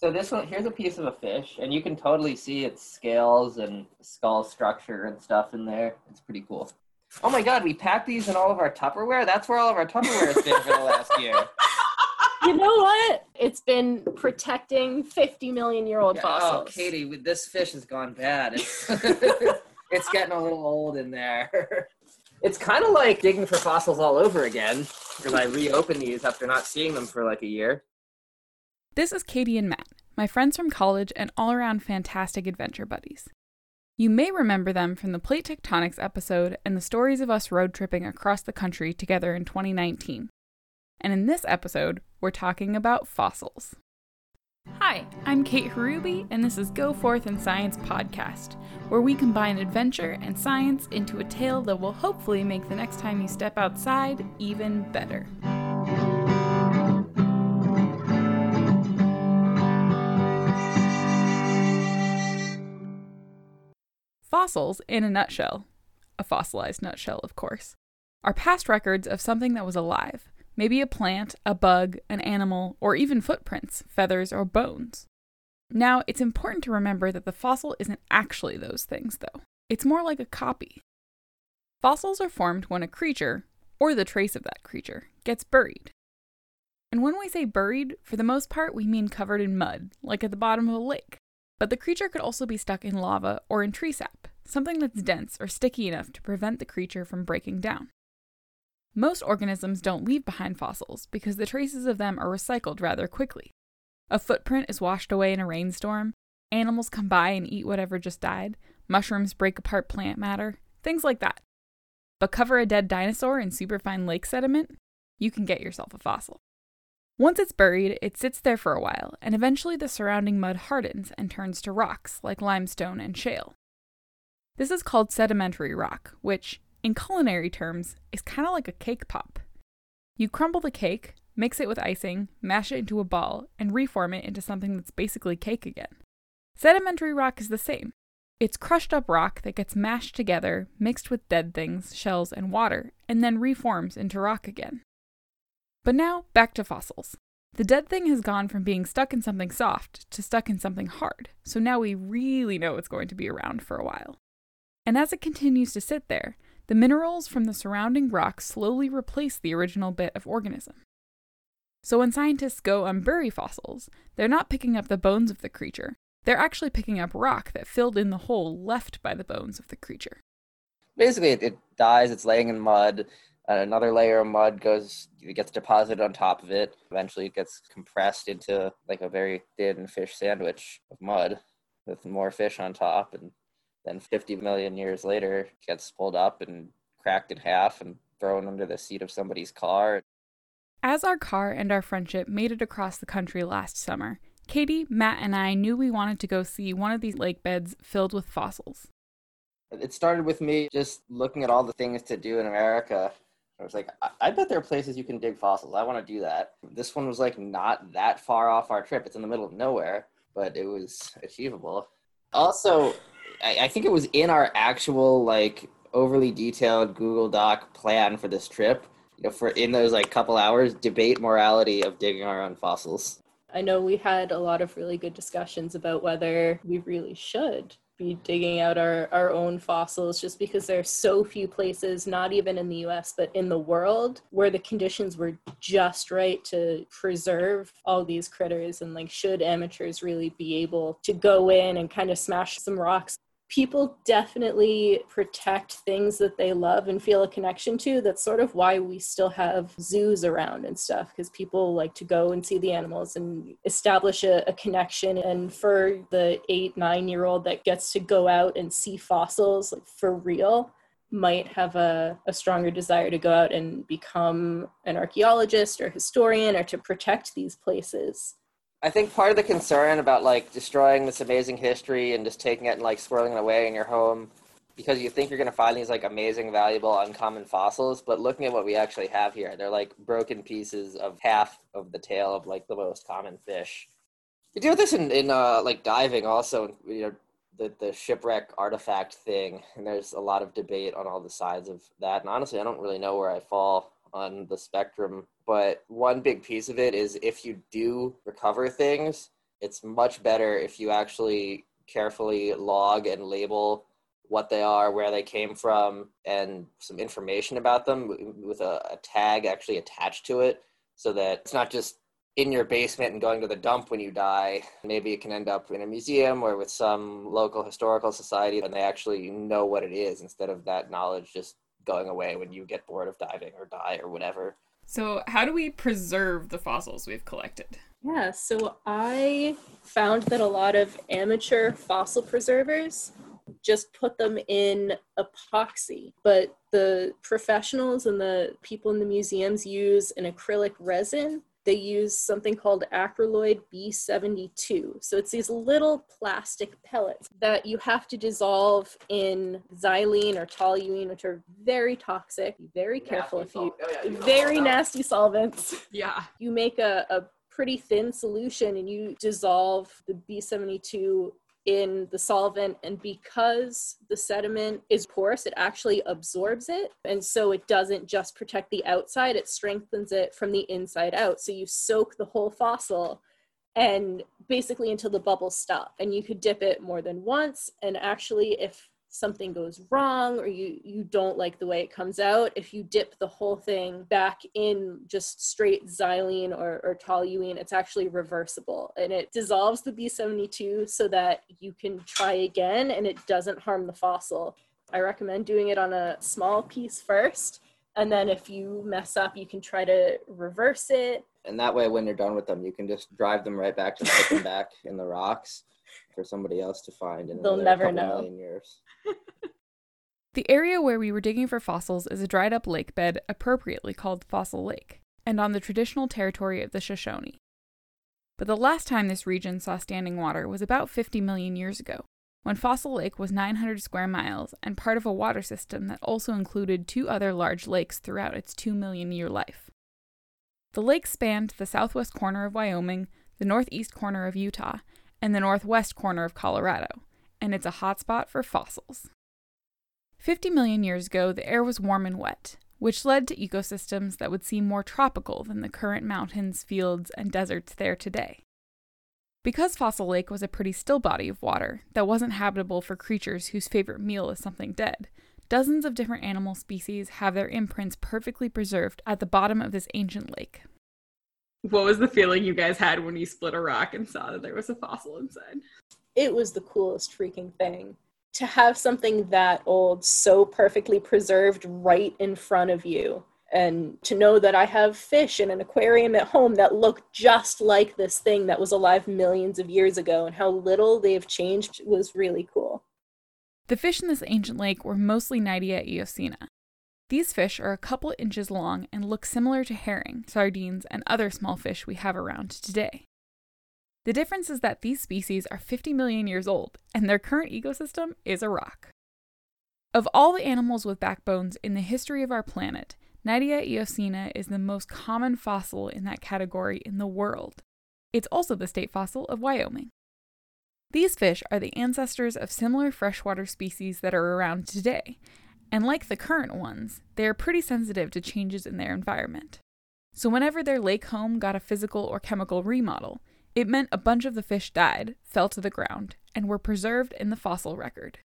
So this one here's a piece of a fish, and you can totally see its scales and skull structure and stuff in there. It's pretty cool. Oh my god, we packed these in all of our Tupperware. That's where all of our Tupperware has been for the last year. You know what? It's been protecting 50 million year old Yeah, oh, fossils. Oh, Katie, this fish has gone bad. It's, it's getting a little old in there. It's kind of like digging for fossils all over again because I reopened these after not seeing them for like a year. This is Katie and Matt, my friends from college and all around fantastic adventure buddies. You may remember them from the Plate Tectonics episode and the stories of us road tripping across the country together in 2019. And in this episode, we're talking about fossils. Hi, I'm Kate Harubi, and this is Go Forth and Science podcast, where we combine adventure and science into a tale that will hopefully make the next time you step outside even better. Fossils, in a nutshell, a fossilized nutshell, of course, are past records of something that was alive, maybe a plant, a bug, an animal, or even footprints, feathers, or bones. Now, it's important to remember that the fossil isn't actually those things, though. It's more like a copy. Fossils are formed when a creature, or the trace of that creature, gets buried. And when we say buried, for the most part, we mean covered in mud, like at the bottom of a lake. But the creature could also be stuck in lava or in tree sap, something that's dense or sticky enough to prevent the creature from breaking down. Most organisms don't leave behind fossils because the traces of them are recycled rather quickly. A footprint is washed away in a rainstorm, animals come by and eat whatever just died, mushrooms break apart plant matter, things like that. But cover a dead dinosaur in superfine lake sediment, you can get yourself a fossil. Once it's buried, it sits there for a while, and eventually the surrounding mud hardens and turns to rocks like limestone and shale. This is called sedimentary rock, which, in culinary terms, is kind of like a cake pop. You crumble the cake, mix it with icing, mash it into a ball, and reform it into something that's basically cake again. Sedimentary rock is the same. It's crushed up rock that gets mashed together, mixed with dead things, shells, and water, and then reforms into rock again. But now, back to fossils. The dead thing has gone from being stuck in something soft to stuck in something hard, so now we really know it's going to be around for a while. And as it continues to sit there, the minerals from the surrounding rock slowly replace the original bit of organism. So when scientists go unbury fossils, they're not picking up the bones of the creature, they're actually picking up rock that filled in the hole left by the bones of the creature. Basically, it dies. It's laying in mud. Another layer of mud goes, it gets deposited on top of it. Eventually, it gets compressed into like a very thin fish sandwich of mud with more fish on top. And then 50 million years later, it gets pulled up and cracked in half and thrown under the seat of somebody's car. As our car and our friendship made it across the country last summer, Katie, Matt, and I knew we wanted to go see one of these lake beds filled with fossils. It started with me just looking at all the things to do in America. I was like, I, I bet there are places you can dig fossils. I want to do that. This one was like not that far off our trip. It's in the middle of nowhere, but it was achievable. Also, I, I think it was in our actual like overly detailed Google Doc plan for this trip. You know, for in those like couple hours, debate morality of digging our own fossils. I know we had a lot of really good discussions about whether we really should be digging out our, our own fossils just because there are so few places, not even in the US, but in the world, where the conditions were just right to preserve all these critters. And like, should amateurs really be able to go in and kind of smash some rocks? People definitely protect things that they love and feel a connection to. That's sort of why we still have zoos around and stuff, because people like to go and see the animals and establish a, a connection. And for the eight, nine year old that gets to go out and see fossils like for real, might have a, a stronger desire to go out and become an archaeologist or historian or to protect these places. I think part of the concern about like destroying this amazing history and just taking it and like swirling it away in your home because you think you're going to find these like amazing, valuable, uncommon fossils, but looking at what we actually have here, they're like broken pieces of half of the tail of like the most common fish. You do this in, in uh, like diving also, you know, the, the shipwreck artifact thing, and there's a lot of debate on all the sides of that. And honestly, I don't really know where I fall on the spectrum but one big piece of it is if you do recover things it's much better if you actually carefully log and label what they are, where they came from, and some information about them with a, a, tag actually attached to it so that it's not just in your basement and going to the dump when you die. Maybe it can end up in a museum or with some local historical society and they actually know what it is instead of that knowledge just going away when you get bored of diving or die or whatever. So, how do we preserve the fossils we've collected? Yeah, so I found that a lot of amateur fossil preservers just put them in epoxy, but the professionals and the people in the museums use an acrylic resin they use something called acryloid B72. So it's these little plastic pellets that you have to dissolve in xylene or toluene, which are very toxic. Be very nasty careful if you, oh, yeah, you very nasty solvents. Yeah. You make a, a pretty thin solution and you dissolve the B72 in the solvent and because the sediment is porous it actually absorbs it and so it doesn't just protect the outside it strengthens it from the inside out. So you soak the whole fossil and basically until the bubbles stop and you could dip it more than once and actually if something goes wrong or you you don't like the way it comes out if you dip the whole thing back in just straight xylene or, or toluene it's actually reversible. And it dissolves the b72 so that you can try again and it doesn't harm the fossil. I recommend doing it on a small piece first and then if you mess up you can try to reverse it. And that way when you're done with them you can just drive them right back to put them back in the rocks for somebody else to find in they'll never know million years. the area where we were digging for fossils is a dried up lake bed appropriately called Fossil Lake, and on the traditional territory of the Shoshone. But the last time this region saw standing water was about 50 million years ago, when Fossil Lake was 900 square miles and part of a water system that also included two other large lakes throughout its 2 million year life. The lake spanned the southwest corner of Wyoming, the northeast corner of Utah, and the northwest corner of Colorado, and it's a hotspot for fossils. 50 million years ago, the air was warm and wet, which led to ecosystems that would seem more tropical than the current mountains, fields, and deserts there today. Because Fossil Lake was a pretty still body of water that wasn't habitable for creatures whose favorite meal is something dead, dozens of different animal species have their imprints perfectly preserved at the bottom of this ancient lake. What was the feeling you guys had when you split a rock and saw that there was a fossil inside? It was the coolest freaking thing. To have something that old so perfectly preserved right in front of you. And to know that I have fish in an aquarium at home that look just like this thing that was alive millions of years ago and how little they've changed was really cool. The fish in this ancient lake were mostly Knightia eocaena, these fish are a couple inches long and look similar to herring, sardines, and other small fish we have around today. The difference is that these species are 50 million years old, and their current ecosystem is a rock. Of all the animals with backbones in the history of our planet, Knightia eocaena is the most common fossil in that category in the world. It's also the state fossil of Wyoming. These fish are the ancestors of similar freshwater species that are around today, and like the current ones, they are pretty sensitive to changes in their environment. So, whenever their lake home got a physical or chemical remodel, it meant a bunch of the fish died, fell to the ground, and were preserved in the fossil record.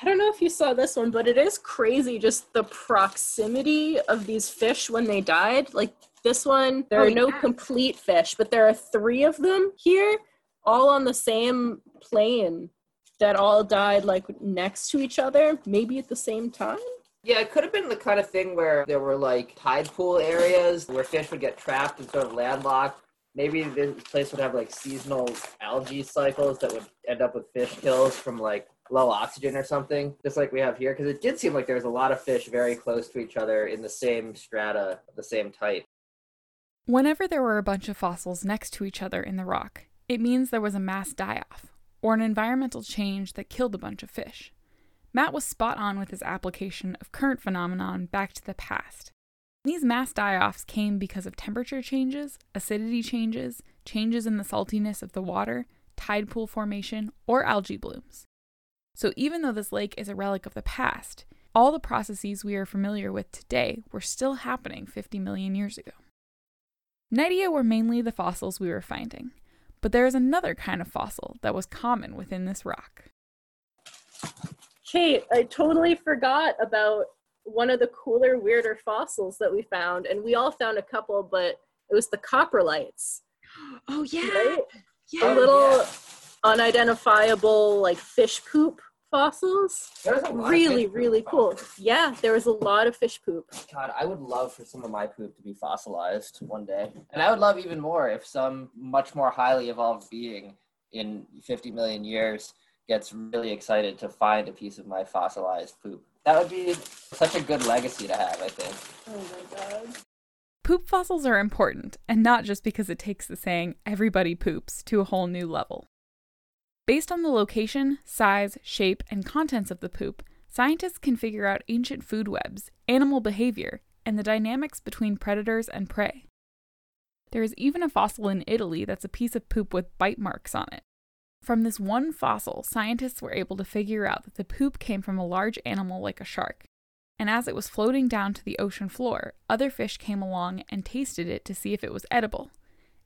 I don't know if you saw this one, but it is crazy just the proximity of these fish when they died. Like this one, there oh, are no yeah. complete fish, but there are three of them here, all on the same plane that all died like next to each other, maybe at the same time. Yeah, it could have been the kind of thing where there were like tide pool areas where fish would get trapped and sort of landlocked. Maybe this place would have like seasonal algae cycles that would end up with fish kills from like low oxygen or something, just like we have here. Because it did seem like there was a lot of fish very close to each other in the same strata, the same type. Whenever there were a bunch of fossils next to each other in the rock, it means there was a mass die off or an environmental change that killed a bunch of fish. Matt was spot on with his application of current phenomenon back to the past. These mass die offs came because of temperature changes, acidity changes, changes in the saltiness of the water, tide pool formation, or algae blooms. So, even though this lake is a relic of the past, all the processes we are familiar with today were still happening 50 million years ago. Knightia were mainly the fossils we were finding, But there is another kind of fossil that was common within this rock. Kate, I totally forgot about one of the cooler, weirder fossils that we found, and we all found a couple, but it was the coprolites. Oh yeah, right? yeah. A little unidentifiable, like fish poop fossils. There's a lot of Really, poop really cool. fossils. Yeah, there was a lot of fish poop. God, I would love for some of my poop to be fossilized one day. And I would love even more if some much more highly evolved being in 50 million years gets really excited to find a piece of my fossilized poop. That would be such a good legacy to have, I think. Oh my god. Poop fossils are important, and not just because it takes the saying, everybody poops, to a whole new level. Based on the location, size, shape, and contents of the poop, scientists can figure out ancient food webs, animal behavior, and the dynamics between predators and prey. There is even a fossil in Italy that's a piece of poop with bite marks on it. From this one fossil, scientists were able to figure out that the poop came from a large animal like a shark. And as it was floating down to the ocean floor, other fish came along and tasted it to see if it was edible.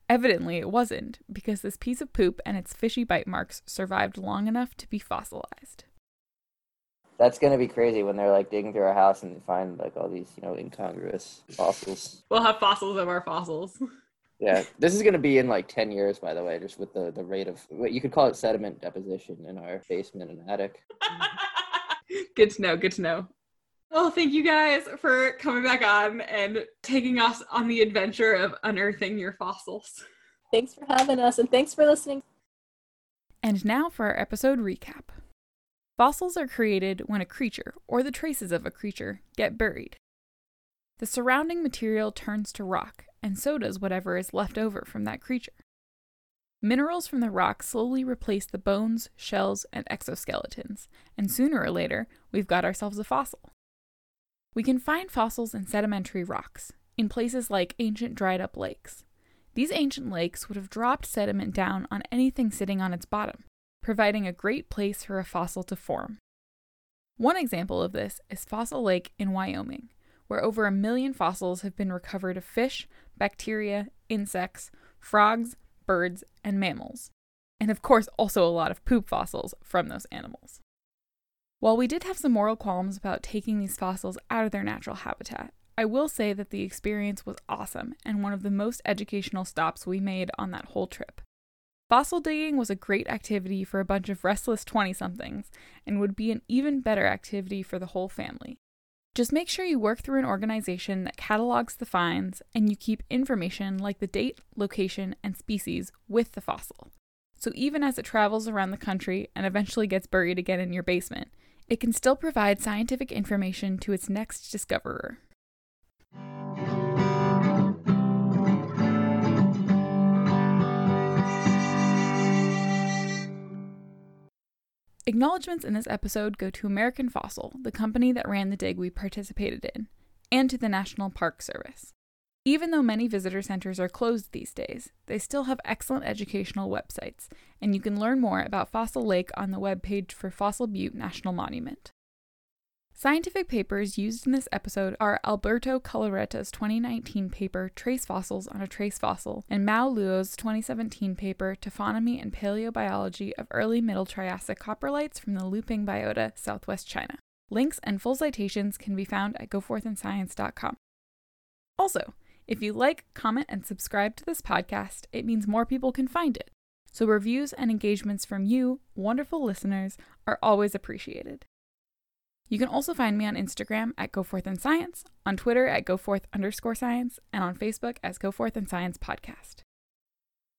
Evidently, it wasn't, because this piece of poop and its fishy bite marks survived long enough to be fossilized. That's gonna be crazy when they're like digging through our house and they find like all these, you know, incongruous fossils. We'll have fossils of our fossils. Yeah, this is gonna be in like ten years, by the way, just with the the rate of what you could call it sediment deposition in our basement and attic. good to know, good to know. Well, thank you guys for coming back on and taking us on the adventure of unearthing your fossils. Thanks for having us and thanks for listening. And now for our episode recap. Fossils are created when a creature, or the traces of a creature, get buried. The surrounding material turns to rock, and so does whatever is left over from that creature. Minerals from the rock slowly replace the bones, shells, and exoskeletons, and sooner or later, we've got ourselves a fossil. We can find fossils in sedimentary rocks, in places like ancient dried up lakes. These ancient lakes would have dropped sediment down on anything sitting on its bottom, providing a great place for a fossil to form. One example of this is Fossil Lake in Wyoming, where over a million fossils have been recovered of fish, bacteria, insects, frogs, birds, and mammals. And of course, also a lot of poop fossils from those animals. While we did have some moral qualms about taking these fossils out of their natural habitat, I will say that the experience was awesome and one of the most educational stops we made on that whole trip. Fossil digging was a great activity for a bunch of restless 20 somethings and would be an even better activity for the whole family. Just make sure you work through an organization that catalogs the finds and you keep information like the date, location, and species with the fossil. So even as it travels around the country and eventually gets buried again in your basement, it can still provide scientific information to its next discoverer. Acknowledgements in this episode go to American Fossil, the company that ran the dig we participated in, and to the National Park Service. Even though many visitor centers are closed these days, they still have excellent educational websites, and you can learn more about Fossil Lake on the webpage for Fossil Butte National Monument. Scientific papers used in this episode are Alberto Collareta's 2019 paper Trace Fossils on a Trace Fossil and Mao Luo's 2017 paper Taphonomy and Paleobiology of Early Middle Triassic Coprolites from the Luoping Biota, Southwest China. Links and full citations can be found at goforthandscience.com. Also, if you like, comment, and subscribe to this podcast, it means more people can find it. So reviews and engagements from you, wonderful listeners, are always appreciated. You can also find me on Instagram at GoForth Science, on Twitter at GoForth underscore science, and on Facebook as GoForth Science Podcast.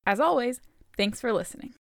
As always, thanks for listening.